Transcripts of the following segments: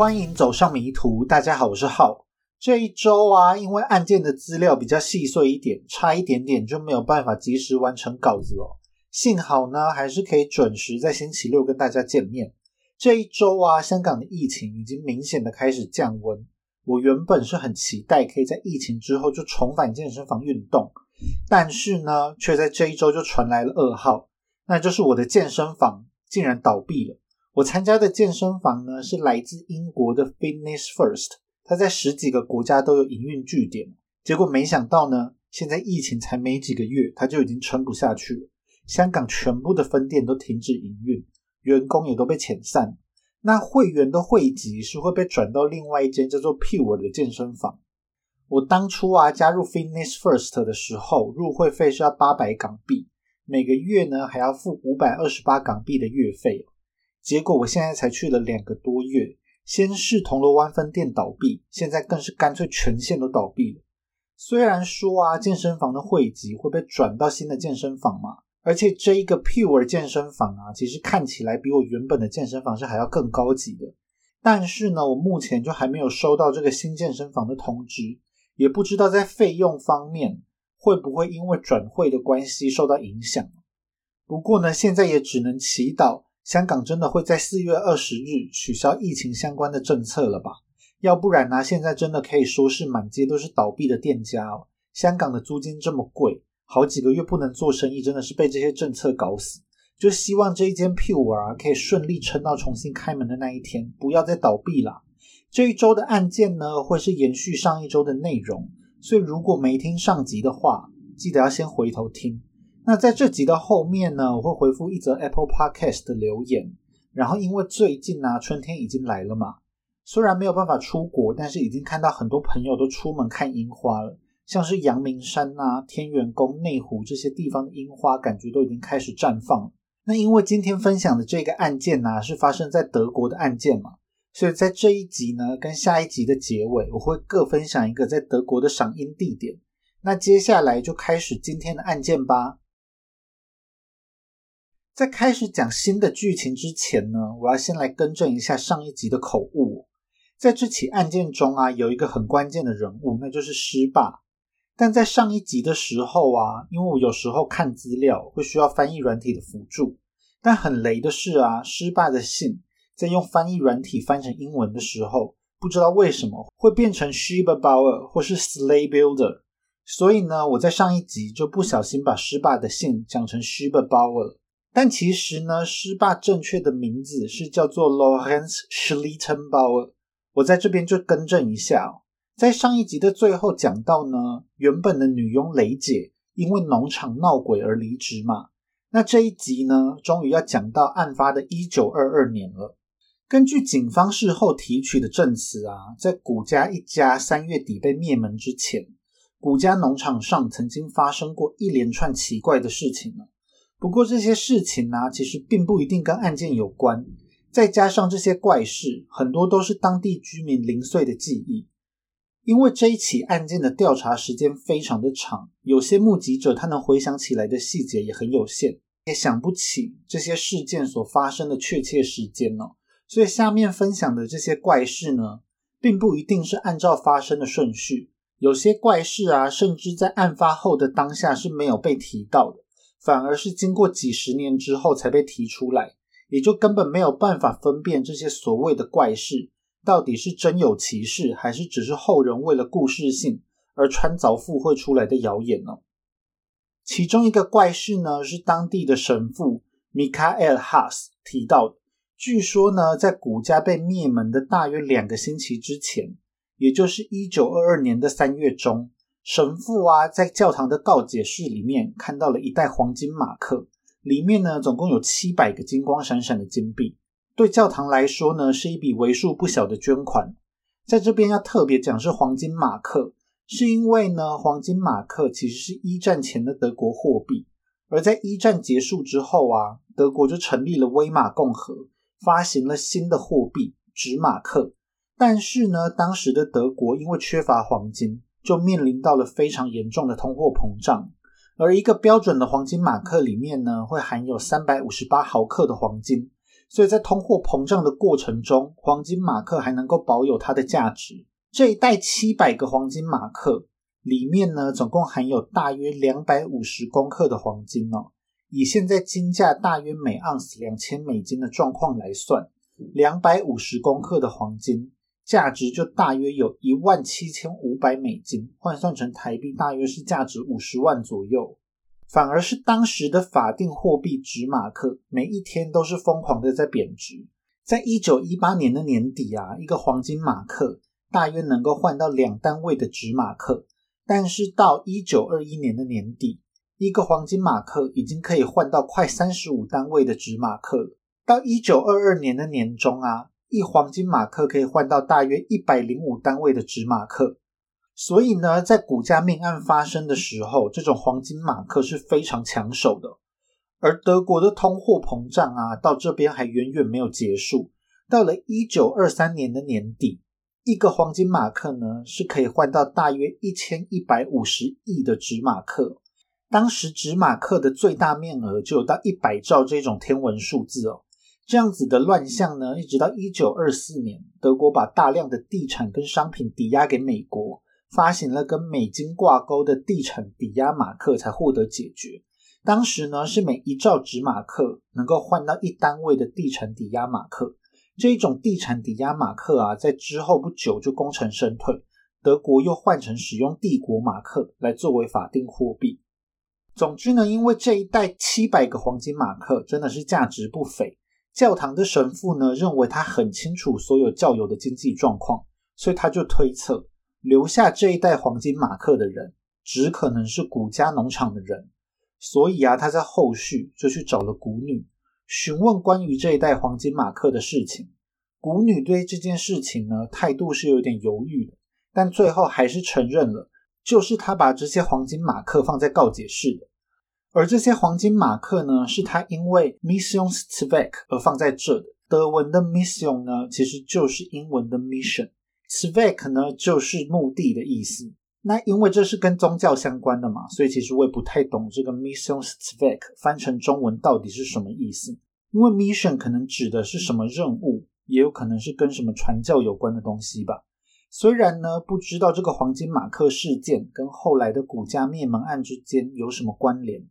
欢迎走上迷途。大家好，我是浩。这一周啊，因为案件的资料比较细碎一点，差一点点就没有办法及时完成稿子哦。幸好呢，还是可以准时在星期六跟大家见面。这一周啊，香港的疫情已经明显的开始降温。我原本是很期待可以在疫情之后就重返健身房运动，但是呢，却在这一周就传来了噩耗，那就是我的健身房竟然倒闭了。我参加的健身房呢，是来自英国的 Fitness First，它在十几个国家都有营运据点。结果没想到呢，现在疫情才没几个月，它就已经撑不下去了。香港全部的分店都停止营运，员工也都被遣散。那会员的会籍是会被转到另外一间叫做 Pure 的健身房。我当初啊加入 Fitness First 的时候，入会费是要八百港币，每个月呢还要付五百二十八港币的月费。结果我现在才去了两个多月，先是铜锣湾分店倒闭，现在更是干脆全线都倒闭了。虽然说啊，健身房的会籍会被转到新的健身房嘛，而且这一个 Pure 健身房啊，其实看起来比我原本的健身房是还要更高级的。但是呢，我目前就还没有收到这个新健身房的通知，也不知道在费用方面会不会因为转会的关系受到影响。不过呢，现在也只能祈祷。香港真的会在四月二十日取消疫情相关的政策了吧？要不然呢？现在真的可以说是满街都是倒闭的店家哦。香港的租金这么贵，好几个月不能做生意，真的是被这些政策搞死。就希望这一间 Pure 啊，可以顺利撑到重新开门的那一天，不要再倒闭了。这一周的案件呢，会是延续上一周的内容，所以如果没听上集的话，记得要先回头听。那在这集的后面呢，我会回复一则 Apple Podcast 的留言。然后因为最近呢，春天已经来了嘛，虽然没有办法出国，但是已经看到很多朋友都出门看樱花了。像是阳明山啊、天元宫、内湖这些地方的樱花，感觉都已经开始绽放。那因为今天分享的这个案件呢，是发生在德国的案件嘛，所以在这一集呢，跟下一集的结尾，我会各分享一个在德国的赏樱地点。那接下来就开始今天的案件吧。在开始讲新的剧情之前呢，我要先来更正一下上一集的口误。在这起案件中啊，有一个很关键的人物，那就是施霸。但在上一集的时候啊，因为我有时候看资料会需要翻译软体的辅助，但很雷的是啊，施霸的姓在用翻译软体翻成英文的时候，不知道为什么会变成 Shebauer 或是 Slay Builder，所以呢，我在上一集就不小心把施霸的姓讲成 Shebauer 了。但其实呢，施霸正确的名字是叫做 Lorenz Schlittenbauer。我在这边就更正一下，在上一集的最后讲到呢，原本的女佣雷姐因为农场闹鬼而离职嘛。那这一集呢，终于要讲到案发的一九二二年了。根据警方事后提取的证词啊，在古家一家三月底被灭门之前，古家农场上曾经发生过一连串奇怪的事情呢。不过这些事情呢，其实并不一定跟案件有关。再加上这些怪事，很多都是当地居民零碎的记忆。因为这一起案件的调查时间非常的长，有些目击者他能回想起来的细节也很有限，也想不起这些事件所发生的确切时间呢。所以下面分享的这些怪事呢，并不一定是按照发生的顺序。有些怪事啊，甚至在案发后的当下是没有被提到的。反而是经过几十年之后才被提出来，也就根本没有办法分辨这些所谓的怪事到底是真有其事，还是只是后人为了故事性而穿凿附会出来的谣言呢？其中一个怪事呢，是当地的神父 Michael Haas 提到的。据说呢，在古家被灭门的大约两个星期之前，也就是一九二二年的三月中。神父啊，在教堂的告解室里面看到了一袋黄金马克，里面呢总共有七百个金光闪闪的金币。对教堂来说呢，是一笔为数不小的捐款。在这边要特别讲是黄金马克，是因为呢，黄金马克其实是一战前的德国货币，而在一战结束之后啊，德国就成立了威玛共和，发行了新的货币纸马克。但是呢，当时的德国因为缺乏黄金。就面临到了非常严重的通货膨胀，而一个标准的黄金马克里面呢，会含有三百五十八毫克的黄金，所以在通货膨胀的过程中，黄金马克还能够保有它的价值。这一袋七百个黄金马克里面呢，总共含有大约两百五十公克的黄金哦。以现在金价大约每盎司两千美金的状况来算，两百五十公克的黄金价值就大约有一万七千五百美金，换算成台币大约是价值五十万左右。反而是当时的法定货币纸马克，每一天都是疯狂的在贬值。在一九一八年的年底啊，一个黄金马克大约能够换到两单位的纸马克，但是到一九二一年的年底，一个黄金马克已经可以换到快三十五单位的纸马克。到一九二二年的年中啊，一黄金马克可以换到大约一百零五单位的纸马克。所以呢，在股价命案发生的时候，这种黄金马克是非常抢手的。而德国的通货膨胀啊，到这边还远远没有结束。到了一九二三年的年底，一个黄金马克呢是可以换到大约一千一百五十亿的纸马克。当时纸马克的最大面额就有到一百兆这种天文数字哦。这样子的乱象呢，一直到一九二四年，德国把大量的地产跟商品抵押给美国。发行了跟美金挂钩的地产抵押马克才获得解决。当时呢是每一兆纸马克能够换到一单位的地产抵押马克。这一种地产抵押马克啊，在之后不久就功成身退。德国又换成使用帝国马克来作为法定货币。总之呢，因为这一袋七百个黄金马克真的是价值不菲，教堂的神父呢认为他很清楚所有教友的经济状况，所以他就推测。留下这一袋黄金马克的人，只可能是古家农场的人，所以啊，他在后续就去找了古女，询问关于这一袋黄金马克的事情。古女对这件事情呢，态度是有点犹豫的，但最后还是承认了，就是他把这些黄金马克放在告解室的。而这些黄金马克呢，是他因为 Missionszweck 而放在这的。德文的 Mission 呢，其实就是英文的 Mission。Zweck 呢，就是目的的意思。那因为这是跟宗教相关的嘛，所以其实我也不太懂这个 Mission Zweck 翻成中文到底是什么意思。因为 Mission 可能指的是什么任务，也有可能是跟什么传教有关的东西吧。虽然呢，不知道这个黄金马克事件跟后来的古家灭门案之间有什么关联，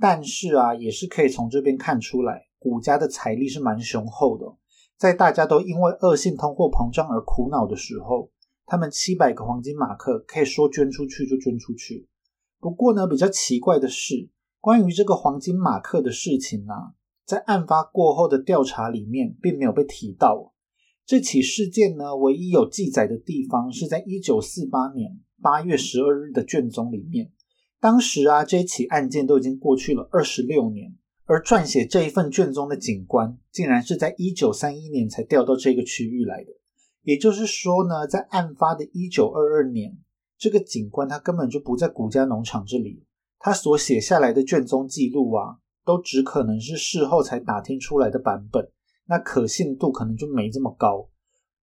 但是啊，也是可以从这边看出来，古家的财力是蛮雄厚的。在大家都因为恶性通货膨胀而苦恼的时候，他们七百个黄金马克可以说捐出去就捐出去。不过呢，比较奇怪的是，关于这个黄金马克的事情呢，在案发过后的调查里面并没有被提到。这起事件呢，唯一有记载的地方是在一九四八年八月十二日的卷宗里面。当时啊，这起案件都已经过去了二十六年。而撰写这一份卷宗的警官，竟然是在一九三一年才调到这个区域来的。也就是说呢，在案发的一九二二年，这个警官他根本就不在古家农场这里，他所写下来的卷宗记录啊，都只可能是事后才打听出来的版本，那可信度可能就没这么高。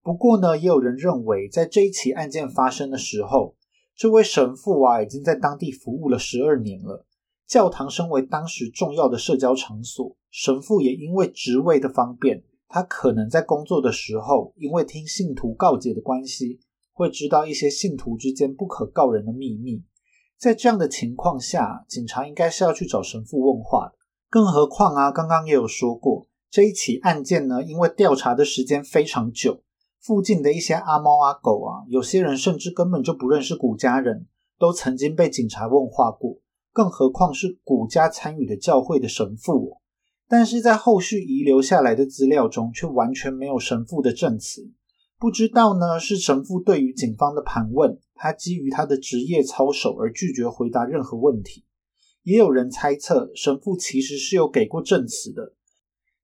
不过呢，也有人认为，在这一起案件发生的时候，这位神父啊，已经在当地服务了十二年了。教堂身为当时重要的社交场所，神父也因为职位的方便，他可能在工作的时候，因为听信徒告解的关系，会知道一些信徒之间不可告人的秘密。在这样的情况下，警察应该是要去找神父问话的。更何况啊，刚刚也有说过，这一起案件呢，因为调查的时间非常久，附近的一些阿猫阿狗啊，有些人甚至根本就不认识古家人，都曾经被警察问话过。更何况是古家参与的教会的神父，但是在后续遗留下来的资料中，却完全没有神父的证词。不知道呢，是神父对于警方的盘问，他基于他的职业操守而拒绝回答任何问题。也有人猜测，神父其实是有给过证词的，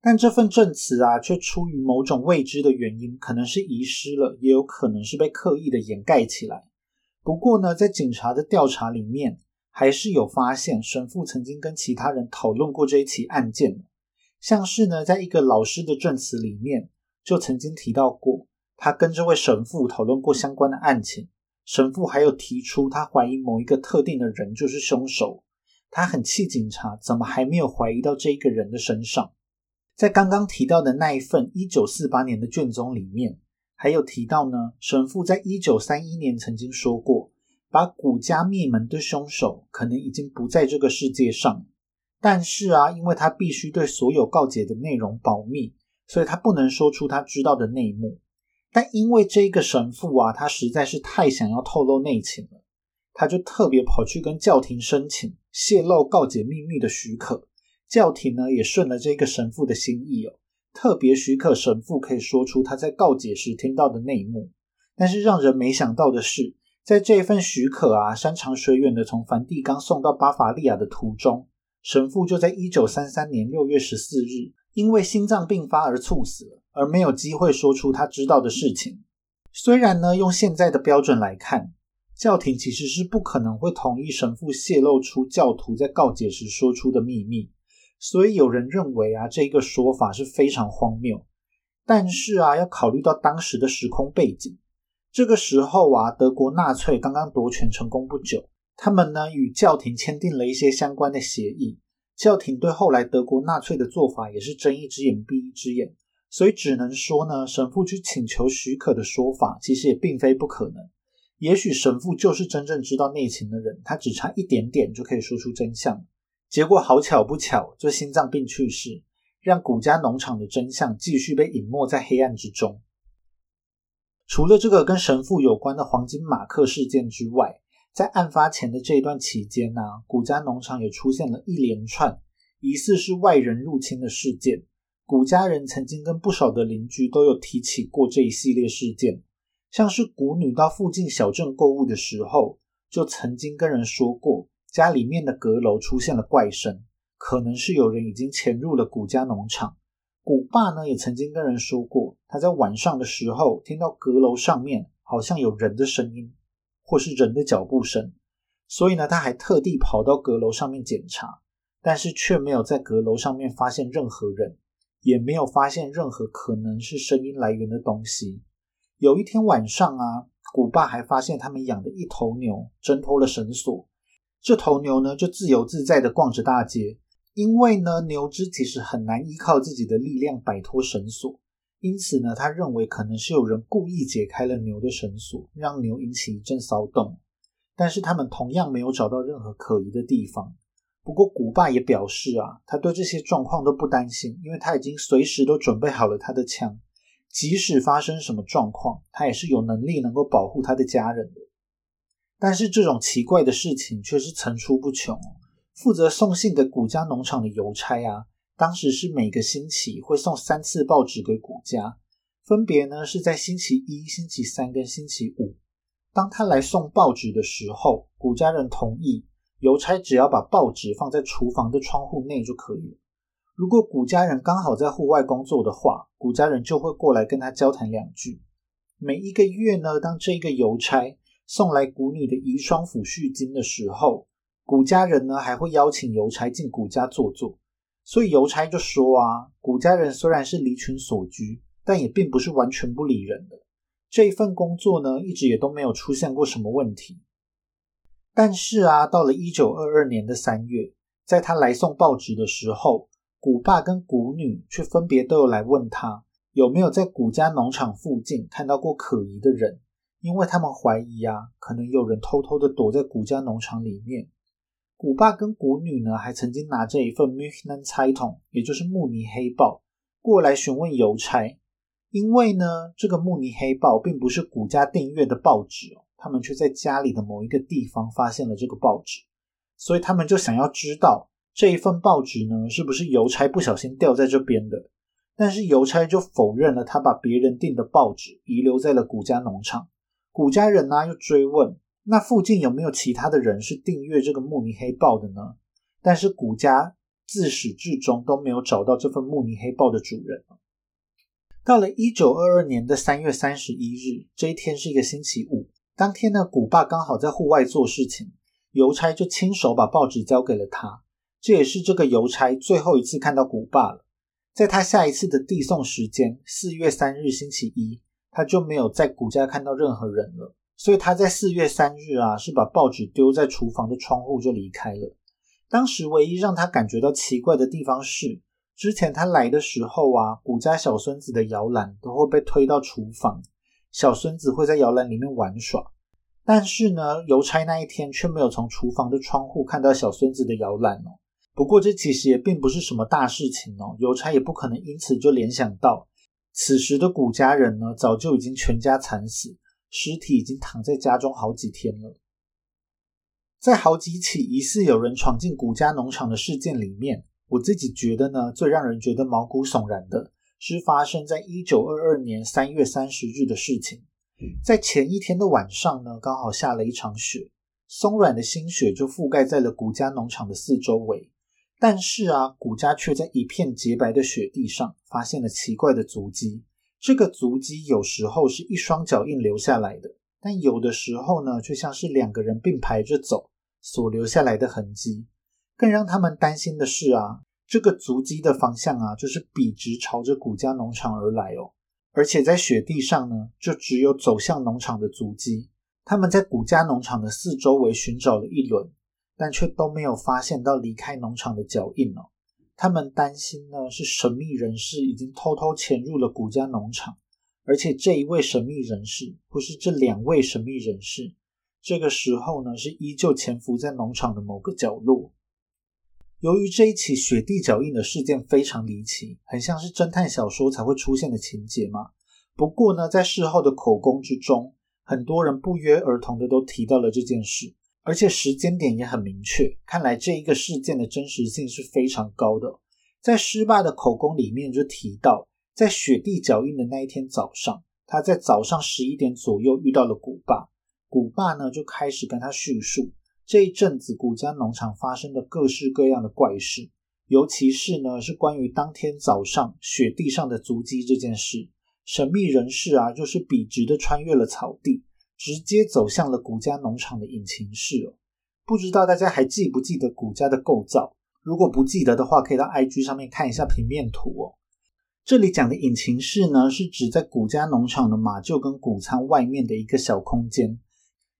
但这份证词啊，却出于某种未知的原因，可能是遗失了，也有可能是被刻意的掩盖起来。不过呢，在警察的调查里面。还是有发现，神父曾经跟其他人讨论过这一起案件像是呢，在一个老师的证词里面，就曾经提到过，他跟这位神父讨论过相关的案情。神父还有提出，他怀疑某一个特定的人就是凶手。他很气警察，怎么还没有怀疑到这一个人的身上？在刚刚提到的那一份一九四八年的卷宗里面，还有提到呢，神父在一九三一年曾经说过，把古家灭门的凶手可能已经不在这个世界上。但是啊，因为他必须对所有告解的内容保密，所以他不能说出他知道的内幕。但因为这个神父啊，他实在是太想要透露内情了，他就特别跑去跟教廷申请泄露告解秘密的许可。教廷呢也顺了这个神父的心意哦，特别许可神父可以说出他在告解时听到的内幕。但是让人没想到的是，在这份许可啊，山长水远的从梵蒂冈送到巴伐利亚的途中。神父就在一九三三年六月十四日，因为心脏病发而猝死了，而没有机会说出他知道的事情。虽然呢，用现在的标准来看，教廷其实是不可能会同意神父泄露出教徒在告解时说出的秘密，所以有人认为啊，这个说法是非常荒谬。但是啊，要考虑到当时的时空背景，这个时候啊，德国纳粹刚刚夺权成功不久。他们呢与教廷签订了一些相关的协议，教廷对后来德国纳粹的做法也是睁一只眼闭一只眼，所以只能说呢，神父去请求许可的说法其实也并非不可能。也许神父就是真正知道内情的人，他只差一点点就可以说出真相。结果好巧不巧，就心脏病去世，让古家农场的真相继续被隐没在黑暗之中。除了这个跟神父有关的黄金马克事件之外，在案发前的这一段期间呢，古家农场也出现了一连串疑似是外人入侵的事件。古家人曾经跟不少的邻居都有提起过这一系列事件，像是古女到附近小镇购物的时候，就曾经跟人说过家里面的阁楼出现了怪声，可能是有人已经潜入了古家农场。古爸呢也曾经跟人说过，他在晚上的时候听到阁楼上面好像有人的声音。或是人的脚步声，所以呢，他还特地跑到阁楼上面检查，但是却没有在阁楼上面发现任何人，也没有发现任何可能是声音来源的东西。有一天晚上啊，古爸还发现他们养的一头牛挣脱了绳索，这头牛呢就自由自在的逛着大街，因为呢牛只其实很难依靠自己的力量摆脱绳索。因此呢，他认为可能是有人故意解开了牛的绳索，让牛引起一阵骚动。但是他们同样没有找到任何可疑的地方。不过古爸也表示啊，他对这些状况都不担心，因为他已经随时都准备好了他的枪，即使发生什么状况，他也是有能力能够保护他的家人的。但是这种奇怪的事情却是层出不穷。负责送信给古家农场的邮差啊。当时是每个星期会送三次报纸给古家，分别呢是在星期一、星期三跟星期五。当他来送报纸的时候，古家人同意邮差只要把报纸放在厨房的窗户内就可以了。如果古家人刚好在户外工作的话，古家人就会过来跟他交谈两句。每一个月呢，当这个邮差送来古女的遗孀抚恤金的时候，古家人呢还会邀请邮差进古家坐坐。所以邮差就说啊，古家人虽然是离群所居，但也并不是完全不理人的。这一份工作呢，一直也都没有出现过什么问题。但是啊，到了一九二二年的三月，在他来送报纸的时候，古爸跟古女却分别都有来问他，有没有在古家农场附近看到过可疑的人，因为他们怀疑啊，可能有人偷偷的躲在古家农场里面。古爸跟古女呢，还曾经拿着一份《München Zeitung》，也就是慕尼黑报，过来询问邮差。因为呢，这个慕尼黑报并不是古家订阅的报纸哦，他们却在家里的某一个地方发现了这个报纸，所以他们就想要知道这一份报纸呢，是不是邮差不小心掉在这边的。但是邮差就否认了，他把别人订的报纸遗留在了古家农场。古家人呢，又追问。那附近有没有其他的人是订阅这个慕尼黑报的呢？但是古家自始至终都没有找到这份慕尼黑报的主人。到了一九二二年的三月三十一日，这一天是一个星期五。当天呢，古爸刚好在户外做事情，邮差就亲手把报纸交给了他。这也是这个邮差最后一次看到古爸了。在他下一次的递送时间四月三日星期一，他就没有在古家看到任何人了。所以他在四月三日啊，是把报纸丢在厨房的窗户就离开了。当时唯一让他感觉到奇怪的地方是，之前他来的时候啊，古家小孙子的摇篮都会被推到厨房，小孙子会在摇篮里面玩耍。但是呢，邮差那一天却没有从厨房的窗户看到小孙子的摇篮哦。不过这其实也并不是什么大事情哦，邮差也不可能因此就联想到，此时的古家人呢早就已经全家惨死，尸体已经躺在家中好几天了。在好几起疑似有人闯进古家农场的事件里面，我自己觉得呢，最让人觉得毛骨悚然的是发生在一九二二年三月三十日的事情。在前一天的晚上呢，刚好下了一场雪，松软的新雪就覆盖在了古家农场的四周围。但是啊，古家却在一片洁白的雪地上发现了奇怪的足迹。这个足迹有时候是一双脚印留下来的，但有的时候呢，却像是两个人并排着走所留下来的痕迹。更让他们担心的是啊，这个足迹的方向啊，就是笔直朝着古家农场而来哦。而且在雪地上呢，就只有走向农场的足迹。他们在古家农场的四周围寻找了一轮，但却都没有发现到离开农场的脚印哦。他们担心呢，是神秘人士已经偷偷潜入了古家农场，而且这一位神秘人士，或是这两位神秘人士，这个时候呢，是依旧潜伏在农场的某个角落。由于这一起雪地脚印的事件非常离奇，很像是侦探小说才会出现的情节嘛。不过呢，在事后的口供之中，很多人不约而同的都提到了这件事，而且时间点也很明确。看来这一个事件的真实性是非常高的。在施霸的口供里面就提到，在雪地脚印的那一天早上，他在早上十一点左右遇到了古爸，古爸呢就开始跟他叙述。这一阵子，古家农场发生的各式各样的怪事，尤其是呢，是关于当天早上雪地上的足迹这件事。神秘人士啊，就是笔直的穿越了草地，直接走向了古家农场的引擎室哦。不知道大家还记不记得古家的构造？如果不记得的话，可以到 IG 上面看一下平面图哦。这里讲的引擎室呢，是指在古家农场的马厩跟谷仓外面的一个小空间。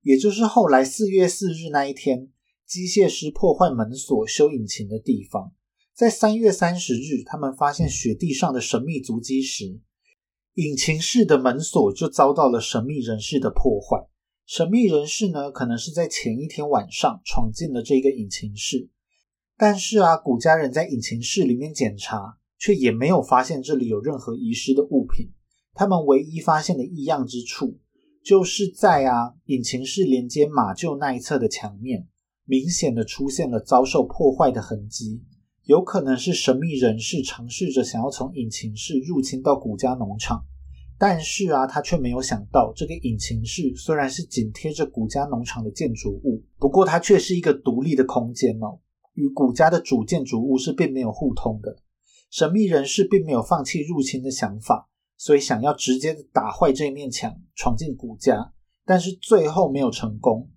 也就是后来四月四日那一天，机械师破坏门锁修引擎的地方，在三月三十日，他们发现雪地上的神秘足迹时，引擎室的门锁就遭到了神秘人士的破坏。神秘人士呢，可能是在前一天晚上闯进了这个引擎室，但是啊，古家人在引擎室里面检查，却也没有发现这里有任何遗失的物品。他们唯一发现的异样之处。就是在啊，引擎室连接马厩那一侧的墙面，明显的出现了遭受破坏的痕迹，有可能是神秘人士尝试着想要从引擎室入侵到古家农场，但是啊，他却没有想到，这个引擎室虽然是紧贴着古家农场的建筑物，不过它却是一个独立的空间哦，与古家的主建筑物是并没有互通的。神秘人士并没有放弃入侵的想法。所以想要直接打坏这一面墙，闯进古家，但是最后没有成功。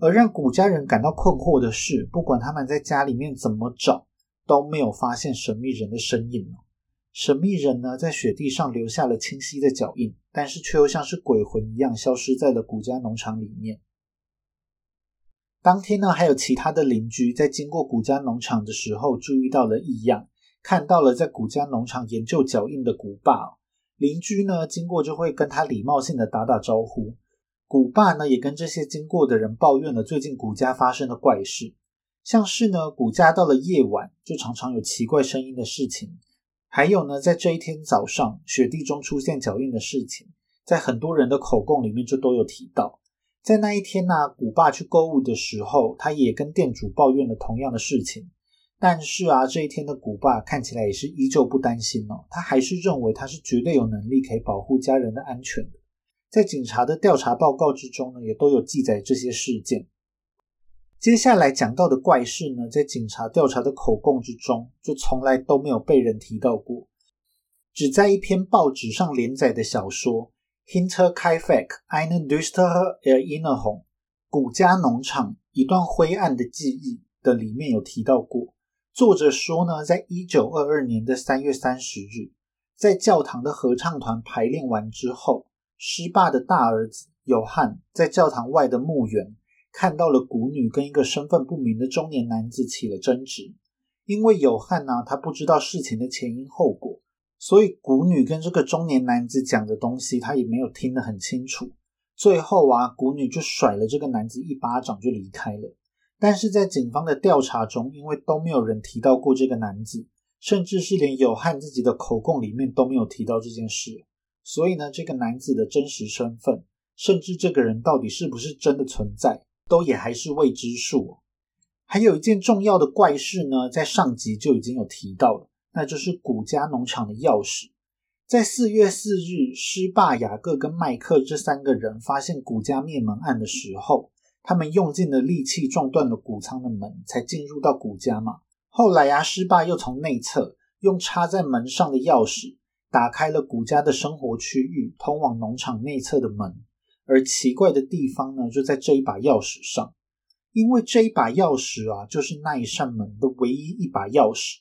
而让古家人感到困惑的是，不管他们在家里面怎么找，都没有发现神秘人的身影神秘人呢，在雪地上留下了清晰的脚印，但是却又像是鬼魂一样消失在了古家农场里面。当天呢，还有其他的邻居在经过古家农场的时候，注意到了异样，看到了在古家农场研究脚印的古爸。邻居呢，经过就会跟他礼貌性的打打招呼。古爸呢，也跟这些经过的人抱怨了最近古家发生的怪事，像是呢，古家到了夜晚就常常有奇怪声音的事情，还有呢，在这一天早上雪地中出现脚印的事情，在很多人的口供里面就都有提到。在那一天呢，古爸去购物的时候，他也跟店主抱怨了同样的事情。但是啊，这一天的古爸看起来也是依旧不担心哦，他还是认为他是绝对有能力可以保护家人的安全的。在警察的调查报告之中呢，也都有记载这些事件。接下来讲到的怪事呢，在警察调查的口供之中，就从来都没有被人提到过，只在一篇报纸上连载的小说《Hinter Kaifek eine düstere Erinnerung》古家农场一段灰暗的记忆的里面有提到过。作者说呢，在一九二二年的三月三十日，在教堂的合唱团排练完之后，施霸的大儿子尤汉在教堂外的墓园看到了古女跟一个身份不明的中年男子起了争执。因为有汉呢，他不知道事情的前因后果，所以古女跟这个中年男子讲的东西，他也没有听得很清楚。最后啊，古女就甩了这个男子一巴掌就离开了。但是在警方的调查中，因为都没有人提到过这个男子，甚至是连有汉自己的口供里面都没有提到这件事，所以呢，这个男子的真实身份，甚至这个人到底是不是真的存在，都也还是未知数。还有一件重要的怪事呢，在上集就已经有提到了，那就是古家农场的钥匙。在四月四日，施霸、雅各跟麦克这三个人发现古家灭门案的时候，他们用尽了力气撞断了谷仓的门，才进入到古家嘛。后来呀，施霸又从内侧用插在门上的钥匙打开了古家的生活区域，通往农场内侧的门。而奇怪的地方呢，就在这一把钥匙上。因为这一把钥匙啊，就是那一扇门的唯一一把钥匙。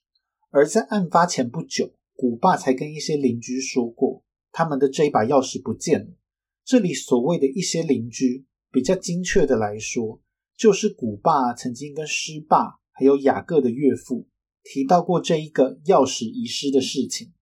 而在案发前不久，古爸才跟一些邻居说过，他们的这一把钥匙不见了。这里所谓的一些邻居，比较精确的来说，就是古爸曾经跟师爸还有雅各的岳父提到过这一个钥匙遗失的事情。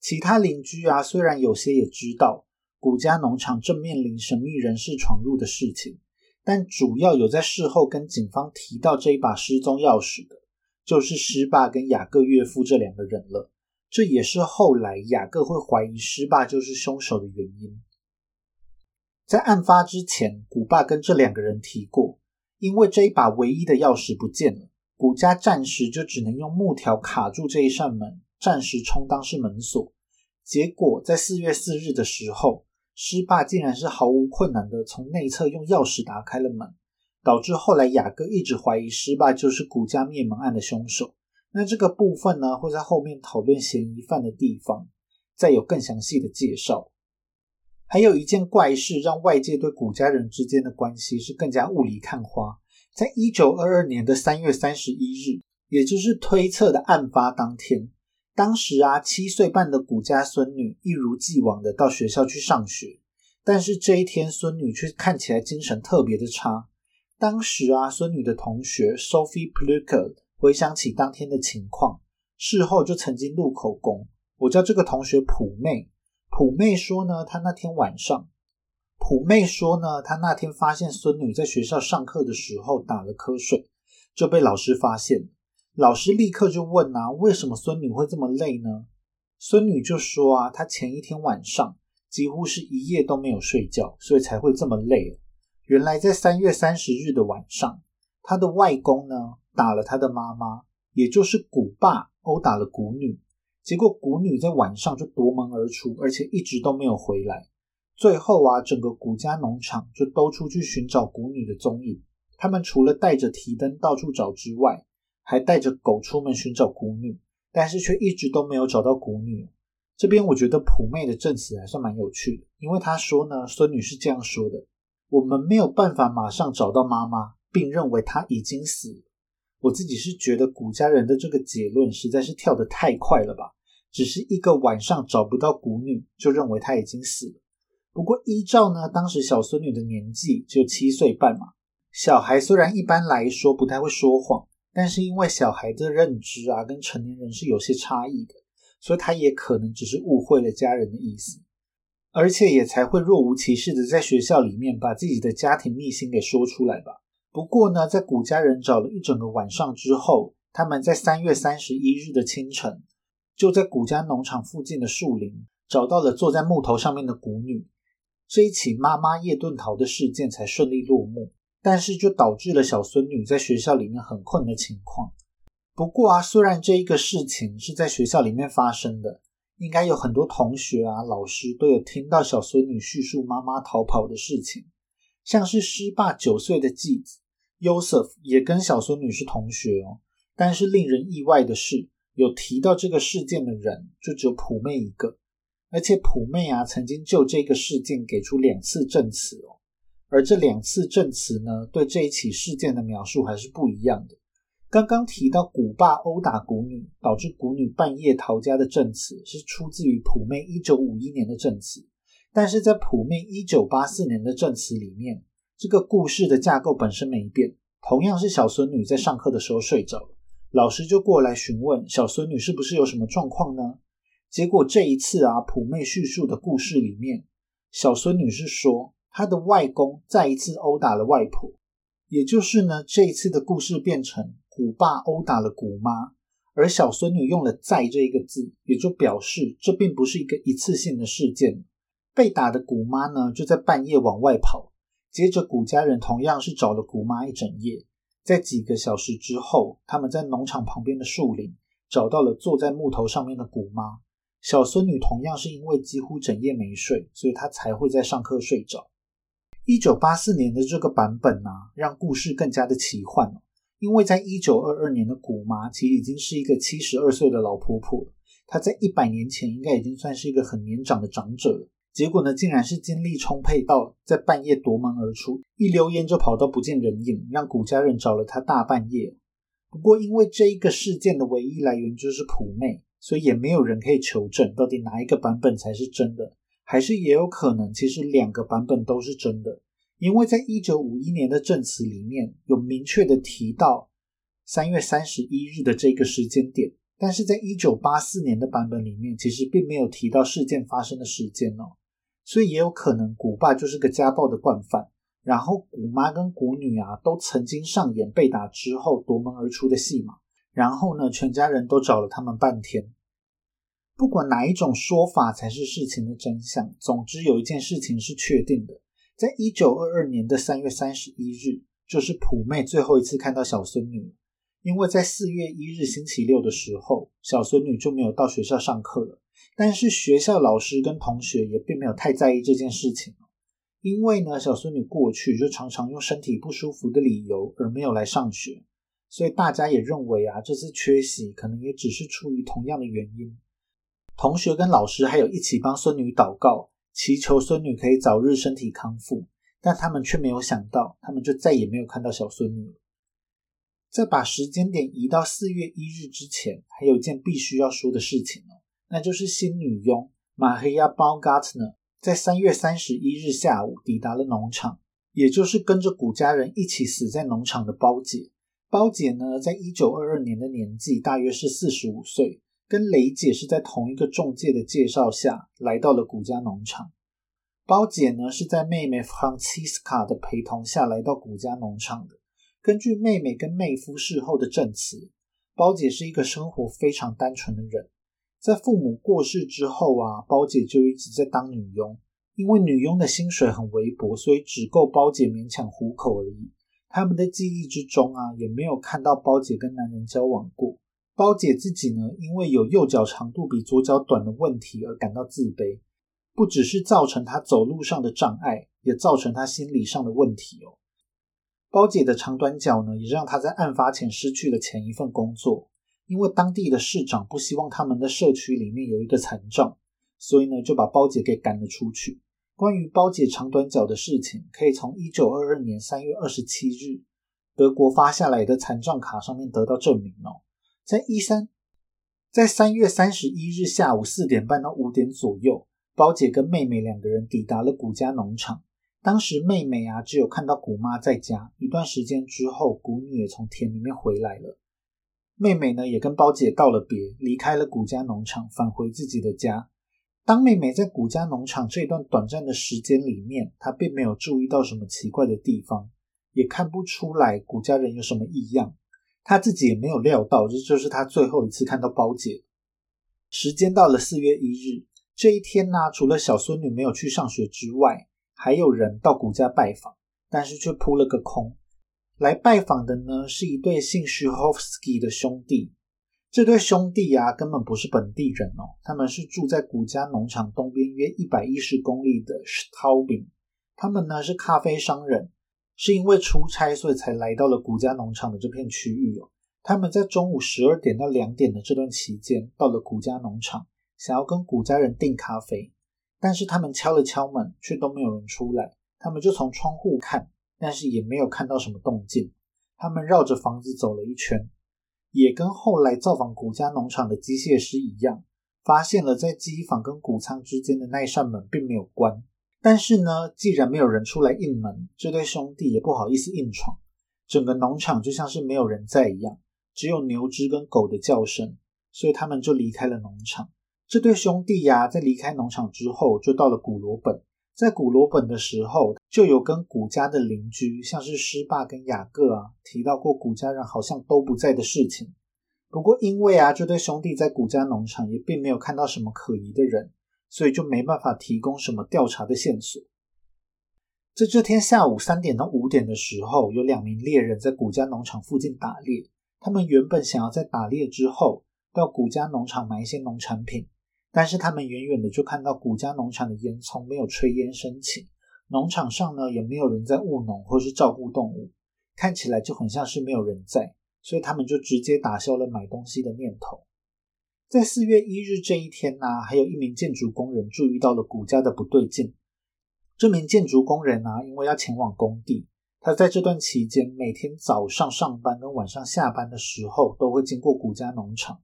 其他邻居啊，虽然有些也知道古家农场正面临神秘人士闯入的事情。但主要有在事后跟警方提到这一把失踪钥匙的，就是施霸跟雅各岳父这两个人了。这也是后来雅各会怀疑施霸就是凶手的原因。在案发之前，古爸跟这两个人提过，因为这一把唯一的钥匙不见了，古家暂时就只能用木条卡住这一扇门，暂时充当是门锁。结果在四月四日的时候。施霸竟然是毫无困难的从内侧用钥匙打开了门，导致后来雅各一直怀疑施霸就是古家灭门案的凶手。那这个部分呢，会在后面讨论嫌疑犯的地方再有更详细的介绍。还有一件怪事，让外界对古家人之间的关系是更加雾里看花。在一九二二年的三月三十一日，也就是推测的案发当天。当时啊，七岁半的古家孙女一如既往的到学校去上学，但是这一天孙女却看起来精神特别的差。当时啊，孙女的同学 Sophie p l u k e r 回想起当天的情况，事后就曾经录口供。我叫这个同学普妹，普妹说呢，她那天晚上，普妹说呢，她那天发现孙女在学校上课的时候打了瞌睡，就被老师发现。老师立刻就问啊，为什么孙女会这么累呢？孙女就说啊，她前一天晚上几乎是一夜都没有睡觉，所以才会这么累。原来在三月三十日的晚上，她的外公呢打了她的妈妈，也就是古爸殴打了古女，结果古女在晚上就夺门而出，而且一直都没有回来。最后啊，整个古家农场就都出去寻找古女的踪影，他们除了带着提灯到处找之外，还带着狗出门寻找古女，但是却一直都没有找到古女。这边我觉得普妹的证词还算蛮有趣的，因为她说呢，孙女是这样说的：“我们没有办法马上找到妈妈，并认为她已经死了。”我自己是觉得古家人的这个结论实在是跳得太快了吧？只是一个晚上找不到古女，就认为她已经死了。不过依照呢，当时小孙女的年纪只有七岁半嘛，小孩虽然一般来说不太会说谎。但是因为小孩的认知啊，跟成年人是有些差异的，所以他也可能只是误会了家人的意思，而且也才会若无其事的在学校里面把自己的家庭秘辛给说出来吧。不过呢，在古家人找了一整个晚上之后，他们在三月三十一日的清晨，就在古家农场附近的树林找到了坐在木头上面的古女，这一起妈妈夜遁逃的事件才顺利落幕。但是就导致了小孙女在学校里面很困的情况。不过啊，虽然这一个事情是在学校里面发生的，应该有很多同学啊、老师都有听到小孙女叙述妈妈逃跑的事情。像是师爸九岁的继子 Yosef 也跟小孙女是同学哦。但是令人意外的是，有提到这个事件的人就只有普妹一个，而且普妹啊曾经就这个事件给出两次证词哦。而这两次证词呢，对这一起事件的描述还是不一样的。刚刚提到古爸殴打古女，导致古女半夜逃家的证词，是出自于普妹一九五一年的证词。但是在普妹一九八四年的证词里面，这个故事的架构本身没变，同样是小孙女在上课的时候睡着，老师就过来询问小孙女是不是有什么状况呢？结果这一次啊，普妹叙述的故事里面，小孙女是说他的外公再一次殴打了外婆，也就是呢，这一次的故事变成古爸殴打了古妈，而小孙女用了“再”这一个字，也就表示这并不是一个一次性的事件。被打的古妈呢，就在半夜往外跑，接着古家人同样是找了古妈一整夜，在几个小时之后，他们在农场旁边的树林找到了坐在木头上面的古妈。小孙女同样是因为几乎整夜没睡，所以她才会在上课睡着。一九八四年的这个版本呢，让故事更加的奇幻了。因为在一九二二年的古妈其实已经是一个七十二岁的老婆婆了，她在一百年前应该已经算是一个很年长的长者了。结果呢，竟然是精力充沛到在半夜夺门而出，一溜烟就跑到不见人影，让古家人找了她大半夜。不过因为这一个事件的唯一来源就是普妹。所以也没有人可以求证到底哪一个版本才是真的，还是也有可能其实两个版本都是真的，因为在一九五一年的证词里面有明确的提到三月三十一日的这个时间点，但是在一九八四年的版本里面其实并没有提到事件发生的时间哦，所以也有可能古爸就是个家暴的惯犯，然后古妈跟古女啊都曾经上演被打之后夺门而出的戏码。然后呢，全家人都找了他们半天。不管哪一种说法才是事情的真相，总之有一件事情是确定的：在一九二二年的三月三十一日，就是普妹最后一次看到小孙女。因为在四月一日星期六的时候，小孙女就没有到学校上课了。但是学校老师跟同学也并没有太在意这件事情因为呢，小孙女过去就常常用身体不舒服的理由而没有来上学。所以大家也认为啊，这次缺席可能也只是出于同样的原因。同学跟老师还有一起帮孙女祷告，祈求孙女可以早日身体康复。但他们却没有想到，他们就再也没有看到小孙女了。在把时间点移到四月一日之前，还有一件必须要说的事情哦，那就是新女佣马黑亚包加特呢，在三月三十一日下午抵达了农场，也就是跟着古家人一起死在农场的包姐。包姐呢，在一九二二年的年纪大约是四十五岁，跟雷姐是在同一个中介的介绍下来到了古家农场。包姐呢是在妹妹 Francisca 的陪同下来到古家农场的。根据妹妹跟妹夫事后的证词，包姐是一个生活非常单纯的人。在父母过世之后啊，包姐就一直在当女佣，因为女佣的薪水很微薄，所以只够包姐勉强糊口而已。他们的记忆之中啊，也没有看到包姐跟男人交往过。包姐自己呢，因为有右脚长度比左脚短的问题而感到自卑，不只是造成她走路上的障碍，也造成她心理上的问题哦。包姐的长短脚呢，也让她在案发前失去了前一份工作，因为当地的市长不希望他们的社区里面有一个残障，所以呢，就把包姐给赶了出去。关于包姐长短脚的事情，可以从一九二二年三月二十七日德国发下来的残障卡上面得到证明哦。在一三，在三月三十一日下午四点半到五点左右，包姐跟妹妹两个人抵达了古家农场。当时妹妹啊只有看到古妈在家，一段时间之后，古女也从田里面回来了。妹妹呢也跟包姐道了别，离开了古家农场，返回自己的家。当妹妹在古家农场这段短暂的时间里面，她并没有注意到什么奇怪的地方，也看不出来古家人有什么异样。他自己也没有料到，这就是他最后一次看到包姐。时间到了四月一日这一天呢，除了小孙女没有去上学之外，还有人到古家拜访，但是却扑了个空。来拜访的呢，是一对姓 Shuhovsky 的兄弟。这对兄弟啊，根本不是本地人哦，他们是住在古家农场东边约一百一十公里的 s t a u b i n。他们呢是咖啡商人，是因为出差所以才来到了古家农场的这片区域哦。他们在中午十二点到两点的这段期间到了古家农场，想要跟古家人订咖啡，但是他们敲了敲门，却都没有人出来。他们就从窗户看，但是也没有看到什么动静。他们绕着房子走了一圈。也跟后来造访古家农场的机械师一样，发现了在机房跟谷仓之间的那扇门并没有关。但是呢，既然没有人出来应门，这对兄弟也不好意思硬闯。整个农场就像是没有人在一样，只有牛只跟狗的叫声，所以他们就离开了农场。这对兄弟呀，在离开农场之后，就到了古罗本。在古罗本的时候，就有跟古家的邻居，像是施霸跟雅各啊，提到过古家人好像都不在的事情。不过，因为啊，这对兄弟在古家农场也并没有看到什么可疑的人，所以就没办法提供什么调查的线索。在这天下午三点到五点的时候，有两名猎人在古家农场附近打猎。他们原本想要在打猎之后到古家农场买一些农产品。但是他们远远的就看到古家农场的烟囱没有炊烟升起，农场上呢也没有人在务农或是照顾动物，看起来就很像是没有人在，所以他们就直接打消了买东西的念头。在四月一日这一天呢，还有一名建筑工人注意到了古家的不对劲。这名建筑工人呢，因为要前往工地，他在这段期间每天早上上班跟晚上下班的时候都会经过古家农场。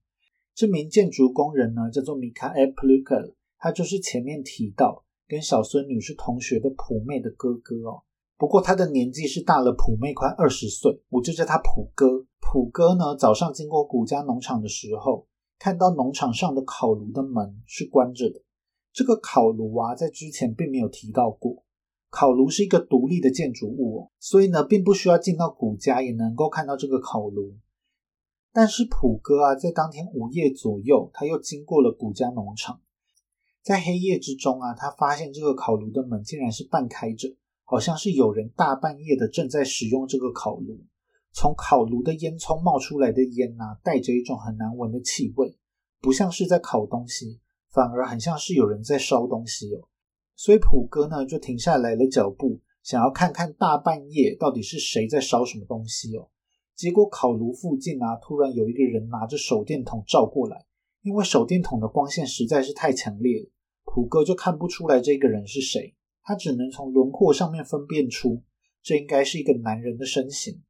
这名建筑工人呢，叫做米卡埃普鲁克，他就是前面提到跟小孙女是同学的普妹的哥哥哦。不过他的年纪是大了普妹快二十岁，我就叫他普哥。普哥呢，早上经过古家农场的时候，看到农场上的烤炉的门是关着的。这个烤炉啊，在之前并没有提到过。烤炉是一个独立的建筑物哦，所以呢，并不需要进到古家也能够看到这个烤炉。但是普哥啊，在当天午夜左右，他又经过了古家农场，在黑夜之中啊，他发现这个烤炉的门竟然是半开着，好像是有人大半夜的正在使用这个烤炉。从烤炉的烟囱冒出来的烟啊，带着一种很难闻的气味，不像是在烤东西，反而很像是有人在烧东西哦。所以普哥呢，就停下来了脚步，想要看看大半夜到底是谁在烧什么东西哦。结果烤炉附近啊，突然有一个人拿着手电筒照过来，因为手电筒的光线实在是太强烈了，普哥就看不出来这个人是谁，他只能从轮廓上面分辨出这应该是一个男人的身形。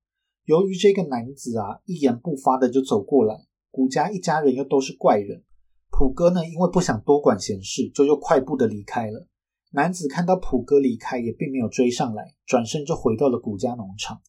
由于这个男子啊一言不发的就走过来，古家一家人又都是怪人，普哥呢因为不想多管闲事，就又快步的离开了。男子看到普哥离开，也并没有追上来，转身就回到了古家农场。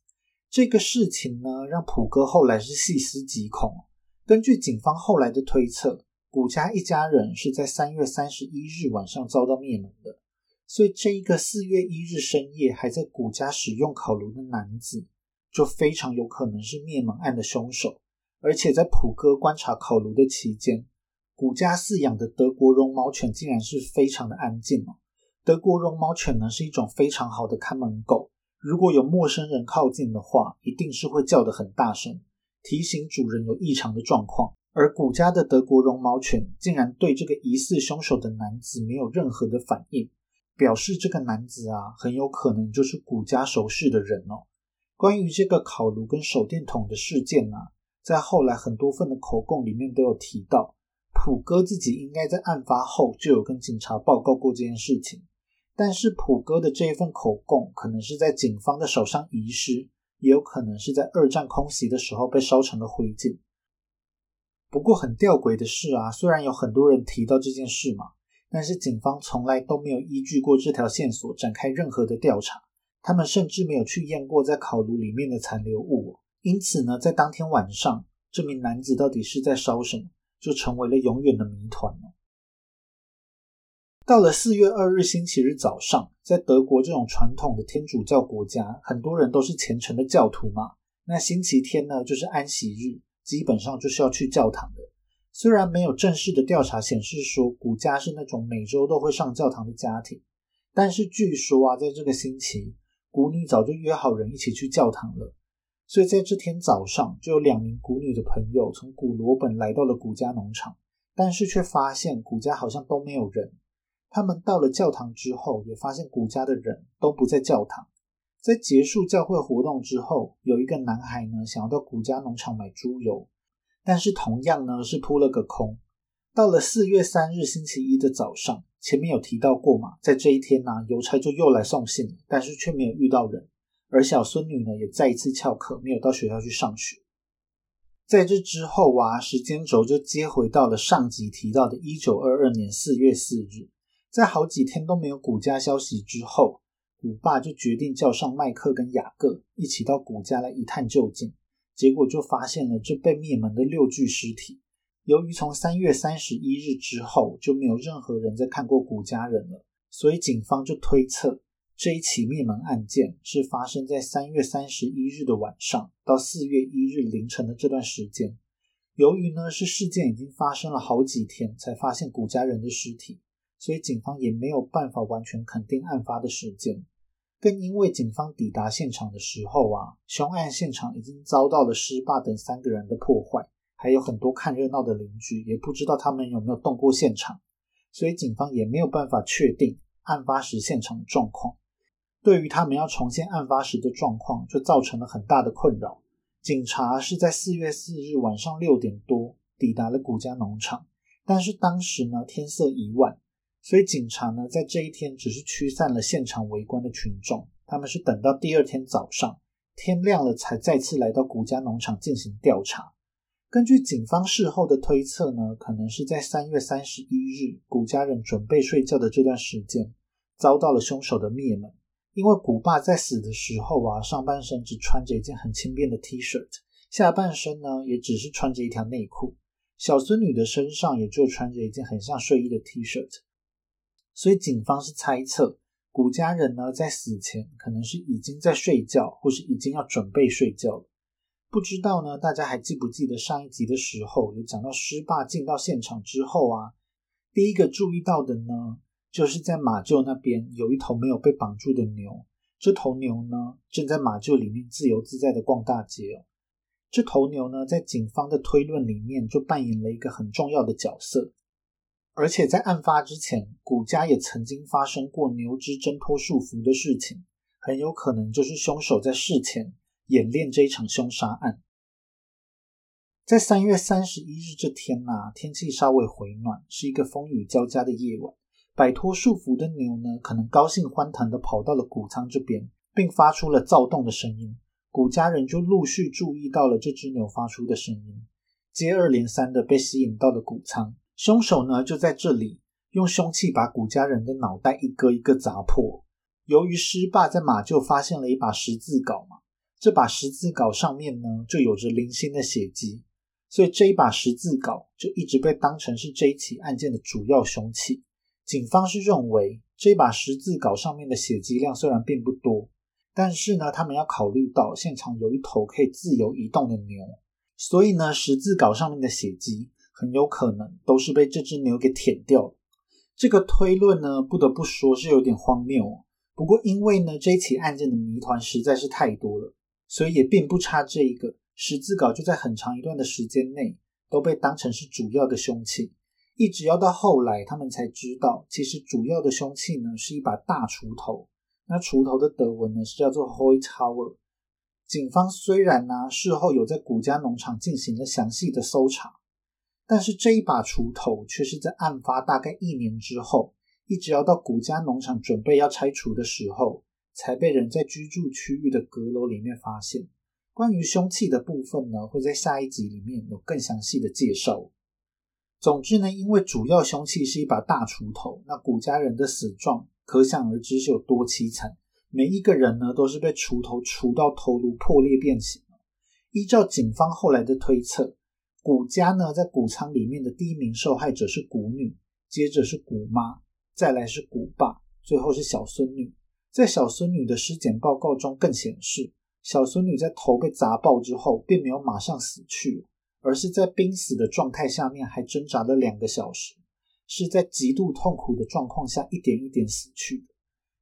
这个事情呢，让普哥后来是细思极恐。根据警方后来的推测，古家一家人是在三月三十一日晚上遭到灭门的，所以这一个四月一日深夜还在古家使用烤炉的男子，就非常有可能是灭门案的凶手。而且在普哥观察烤炉的期间，古家饲养的德国绒毛犬竟然是非常的安静哦。德国绒毛犬呢是一种非常好的看门狗。如果有陌生人靠近的话，一定是会叫得很大声，提醒主人有异常的状况。而古家的德国绒毛犬竟然对这个疑似凶手的男子没有任何的反应，表示这个男子啊，很有可能就是古家熟识的人哦。关于这个烤炉跟手电筒的事件啊，在后来很多份的口供里面都有提到，普哥自己应该在案发后就有跟警察报告过这件事情。但是普哥的这一份口供，可能是在警方的手上遗失，也有可能是在二战空袭的时候被烧成了灰烬。不过很吊诡的是啊，虽然有很多人提到这件事嘛，但是警方从来都没有依据过这条线索展开任何的调查，他们甚至没有去验过在烤炉里面的残留物。因此呢，在当天晚上，这名男子到底是在烧什么，就成为了永远的谜团了。到了四月二日星期日早上，在德国这种传统的天主教国家，很多人都是虔诚的教徒嘛。那星期天呢，就是安息日，基本上就是要去教堂的。虽然没有正式的调查显示说古家是那种每周都会上教堂的家庭，但是据说啊，在这个星期，古女早就约好人一起去教堂了。所以在这天早上，就有两名古女的朋友从古罗本来到了古家农场，但是却发现古家好像都没有人。他们到了教堂之后，也发现古家的人都不在教堂。在结束教会活动之后，有一个男孩呢，想要到古家农场买猪油，但是同样呢是扑了个空。到了四月三日星期一的早上，前面有提到过嘛，在这一天呢，邮差就又来送信了，但是却没有遇到人。而小孙女呢，也再一次翘课，没有到学校去上学。在这之后啊，时间轴就接回到了上集提到的一九二二年四月四日。在好几天都没有古家消息之后，古爸就决定叫上麦克跟雅各一起到古家来一探究竟。结果就发现了这被灭门的六具尸体。由于从三月三十一日之后就没有任何人再看过古家人了，所以警方就推测这一起灭门案件是发生在三月三十一日的晚上到四月一日凌晨的这段时间。由于呢是事件已经发生了好几天才发现古家人的尸体，所以警方也没有办法完全肯定案发的时间。更因为警方抵达现场的时候啊，凶案现场已经遭到了施霸等三个人的破坏。还有很多看热闹的邻居，也不知道他们有没有动过现场，所以警方也没有办法确定案发时现场的状况。对于他们要重现案发时的状况，就造成了很大的困扰。警察是在四月四日晚上六点多抵达了古家农场，但是当时呢天色已晚，所以警察呢在这一天只是驱散了现场围观的群众，他们是等到第二天早上天亮了才再次来到古家农场进行调查。根据警方事后的推测呢，可能是在三月三十一日，古家人准备睡觉的这段时间，遭到了凶手的灭门。因为古爸在死的时候啊，上半身只穿着一件很轻便的 T 恤，下半身呢也只是穿着一条内裤。小孙女的身上也就穿着一件很像睡衣的 T 恤，所以警方是猜测古家人呢在死前可能是已经在睡觉，或是已经要准备睡觉了。不知道呢，大家还记不记得上一集的时候有讲到施霸进到现场之后啊，第一个注意到的呢，就是在马厩那边有一头没有被绑住的牛，这头牛呢正在马厩里面自由自在的逛大街哦。这头牛呢，在警方的推论里面就扮演了一个很重要的角色，而且在案发之前，古家也曾经发生过牛只挣脱束缚的事情，很有可能就是凶手在事前。演练这一场凶杀案，在三月三十一日这天呐，天气稍微回暖，是一个风雨交加的夜晚。摆脱束缚的牛呢，可能高兴欢腾的跑到了谷仓这边，并发出了躁动的声音。谷家人就陆续注意到了这只牛发出的声音，接二连三的被吸引到了谷仓。凶手呢，就在这里用凶器把谷家人的脑袋一个一个砸破。由于施霸在马厩发现了一把十字镐嘛。这把十字镐上面呢，就有着零星的血迹，所以这一把十字镐就一直被当成是这一起案件的主要凶器。警方是认为，这把十字镐上面的血迹量虽然并不多，但是呢，他们要考虑到现场有一头可以自由移动的牛，所以呢，十字镐上面的血迹很有可能都是被这只牛给舔掉。这个推论呢，不得不说是有点荒谬。不过，因为呢，这起案件的谜团实在是太多了。所以也并不差这一个十字镐，就在很长一段的时间内都被当成是主要的凶器，一直要到后来他们才知道，其实主要的凶器呢是一把大锄头。那锄头的德文呢是叫做 h o y t o w e r 警方虽然呢事后有在古家农场进行了详细的搜查，但是这一把锄头却是在案发大概一年之后，一直要到古家农场准备要拆除的时候。才被人在居住区域的阁楼里面发现。关于凶器的部分呢，会在下一集里面有更详细的介绍。总之呢，因为主要凶器是一把大锄头，那古家人的死状可想而知是有多凄惨。每一个人呢，都是被锄头锄到头颅破裂变形依照警方后来的推测，古家呢在谷仓里面的第一名受害者是谷女，接着是古妈，再来是古爸，最后是小孙女。在小孙女的尸检报告中更显示，小孙女在头被砸爆之后，并没有马上死去，而是在濒死的状态下面还挣扎了两个小时，是在极度痛苦的状况下一点一点死去的。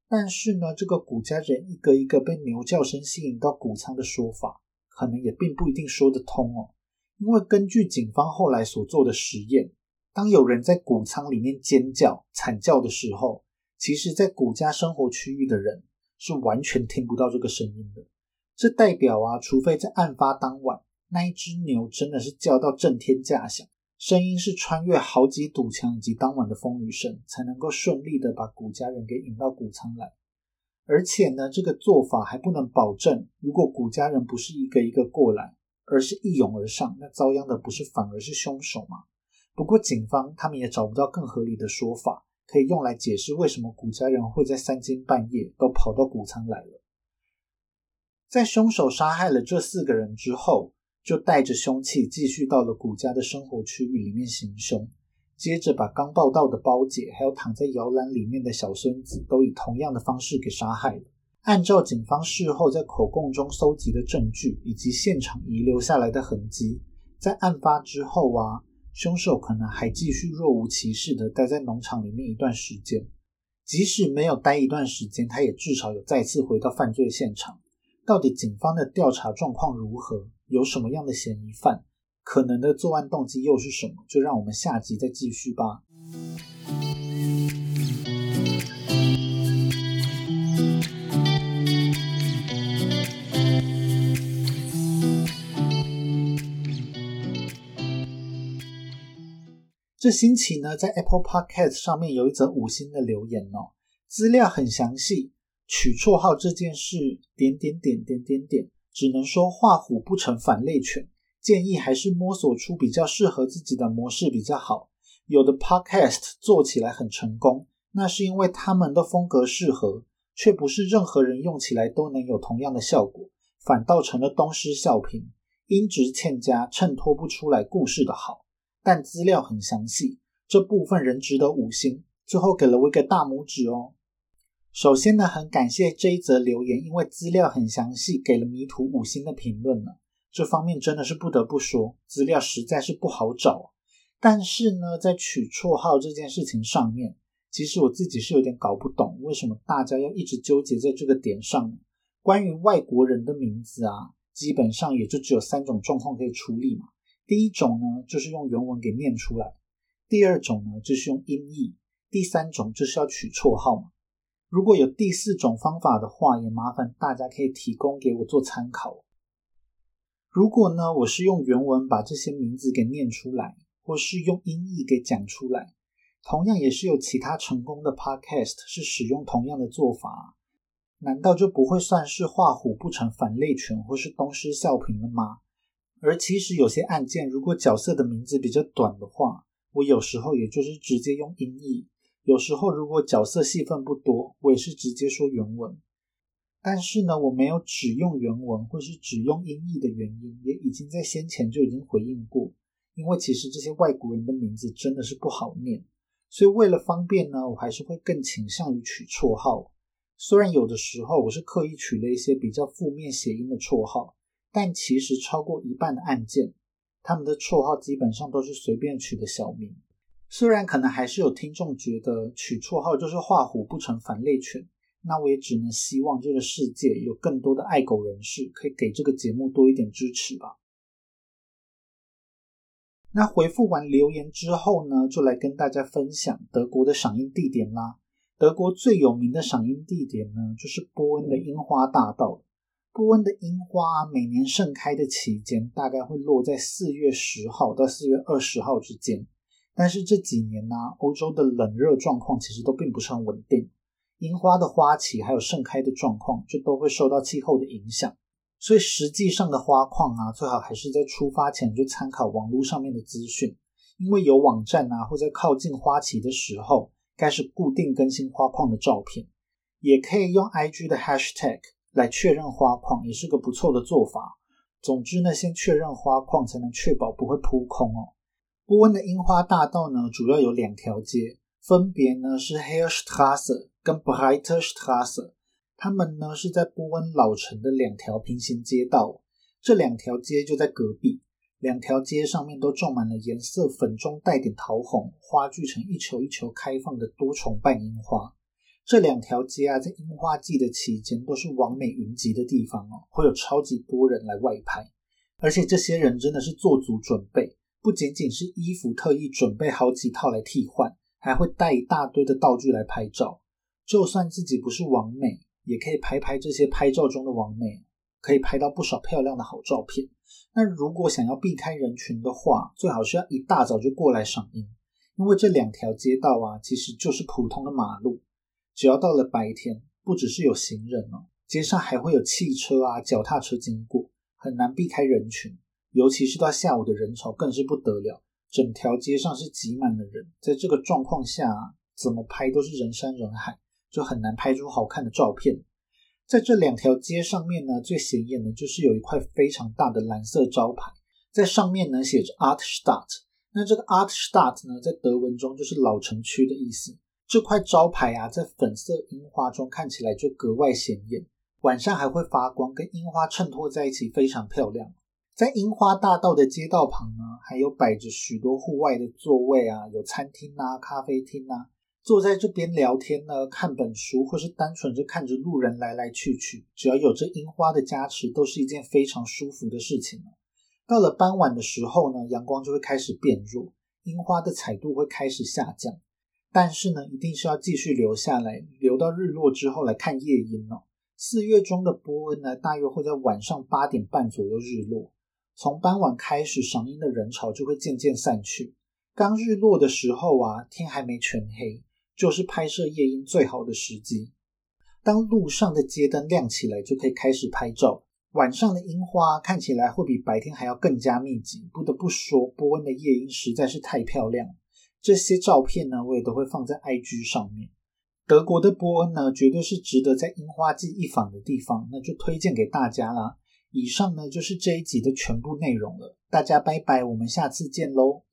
但是呢，这个古家人一个一个被牛叫声吸引到谷仓的说法，可能也并不一定说得通哦。因为根据警方后来所做的实验，当有人在谷仓里面尖叫惨叫的时候，其实，在古家生活区域的人是完全听不到这个声音的。这代表啊，除非在案发当晚，那一只牛真的是叫到震天价响，声音是穿越好几堵墙以及当晚的风雨声，才能够顺利的把古家人给引到谷仓来。而且呢，这个做法还不能保证，如果古家人不是一个一个过来，而是一涌而上，那遭殃的不是反而是凶手吗？不过警方他们也找不到更合理的说法。可以用来解释为什么古家人会在三更半夜都跑到谷仓来了。在凶手杀害了这四个人之后，就带着凶器继续到了古家的生活区域里面行凶，接着把刚报道的包姐还有躺在摇篮里面的小孙子都以同样的方式给杀害了。按照警方事后在口供中搜集的证据以及现场遗留下来的痕迹，在案发之后啊，凶手可能还继续若无其事的待在农场里面一段时间。即使没有待一段时间，他也至少有再次回到犯罪现场。到底警方的调查状况如何？有什么样的嫌疑犯？可能的作案动机又是什么？就让我们下集再继续吧。这星期呢，在 Apple Podcast 上面有一则五星的留言哦，资料很详细。取绰号这件事，点点点点点点，只能说画虎不成反类犬。建议还是摸索出比较适合自己的模式比较好。有的 Podcast 做起来很成功，那是因为他们的风格适合，却不是任何人用起来都能有同样的效果，反倒成了东施效颦，音质欠佳，衬托不出来故事的好。但资料很详细，这部分人值得五星，最后给了我一个大拇指哦。首先呢，很感谢这一则留言，因为资料很详细，给了迷途五星的评论呢。这方面真的是不得不说，资料实在是不好找。但是呢，在取绰号这件事情上面，其实我自己是有点搞不懂，为什么大家要一直纠结在这个点上呢？关于外国人的名字啊，基本上也就只有三种状况可以处理嘛。第一种呢，就是用原文给念出来；第二种呢，就是用音译；第三种就是要取绰号嘛。如果有第四种方法的话，也麻烦大家可以提供给我做参考。如果呢，我是用原文把这些名字给念出来，或是用音译给讲出来，同样也是有其他成功的 podcast 是使用同样的做法，难道就不会算是画虎不成反类犬，或是东施效颦了吗？而其实有些案件，如果角色的名字比较短的话，我有时候也就是直接用音译；有时候如果角色戏份不多，我也是直接说原文。但是呢，我没有只用原文或是只用音译的原因，也已经在先前就已经回应过。因为其实这些外国人的名字真的是不好念，所以为了方便呢，我还是会更倾向于取绰号。虽然有的时候我是刻意取了一些比较负面谐音的绰号。但其实超过一半的案件，他们的绰号基本上都是随便取的小名。虽然可能还是有听众觉得取绰号就是画虎不成反类犬，那我也只能希望这个世界有更多的爱狗人士可以给这个节目多一点支持吧。那回复完留言之后呢，就来跟大家分享德国的赏樱地点啦。德国最有名的赏樱地点呢，就是波恩的樱花大道。波恩的樱花每年盛开的期间大概会落在四月十号到四月二十号之间，但是这几年呢，欧洲的冷热状况其实都并不是很稳定，樱花的花期还有盛开的状况就都会受到气候的影响，所以实际上的花况啊，最好还是在出发前就参考网络上面的资讯，因为有网站啊会在靠近花期的时候开始固定更新花况的照片，也可以用 IG 的 Hashtag。来确认花况也是个不错的做法。总之呢，先确认花况，才能确保不会扑空哦。波恩的樱花大道呢，主要有两条街，分别呢是 Heerstrasse 跟 Breiterstrasse。它们呢是在波恩老城的两条平行街道，这两条街就在隔壁。两条街上面都种满了颜色粉中带点桃红、花聚成一球一球开放的多重瓣樱花。这两条街啊，在樱花季的期间都是完美云集的地方哦，会有超级多人来外拍，而且这些人真的是做足准备，不仅仅是衣服特意准备好几套来替换，还会带一大堆的道具来拍照。就算自己不是完美，也可以拍拍这些拍照中的完美，可以拍到不少漂亮的好照片。那如果想要避开人群的话，最好是要一大早就过来赏樱，因为这两条街道啊，其实就是普通的马路。只要到了白天，不只是有行人哦，街上还会有汽车啊、脚踏车经过，很难避开人群。尤其是到下午的人潮更是不得了，整条街上是挤满了人。在这个状况下，怎么拍都是人山人海，就很难拍出好看的照片。在这两条街上面呢，最显眼的就是有一块非常大的蓝色招牌，在上面呢写着 Artstadt。那这个 Artstadt 呢，在德文中就是老城区的意思。这块招牌啊，在粉色樱花中看起来就格外显眼，晚上还会发光，跟樱花衬托在一起，非常漂亮。在樱花大道的街道旁呢，还有摆着许多户外的座位啊，有餐厅啊、咖啡厅啊，坐在这边聊天呢、看本书，或是单纯就看着路人来来去去，只要有这樱花的加持，都是一件非常舒服的事情到了傍晚的时候呢，阳光就会开始变弱，樱花的彩度会开始下降。但是呢，一定是要继续留下来，留到日落之后来看夜莺哦。四月中的波恩呢，大约会在晚上八点半左右日落。从傍晚开始，赏樱的人潮就会渐渐散去。刚日落的时候啊，天还没全黑，就是拍摄夜莺最好的时机。当路上的街灯亮起来，就可以开始拍照。晚上的樱花看起来会比白天还要更加密集。不得不说，波恩的夜莺实在是太漂亮。这些照片呢，我也都会放在 IG 上面。德国的波恩呢，绝对是值得在樱花季一访的地方，那就推荐给大家啦。以上呢就是这一集的全部内容了，大家拜拜，我们下次见喽。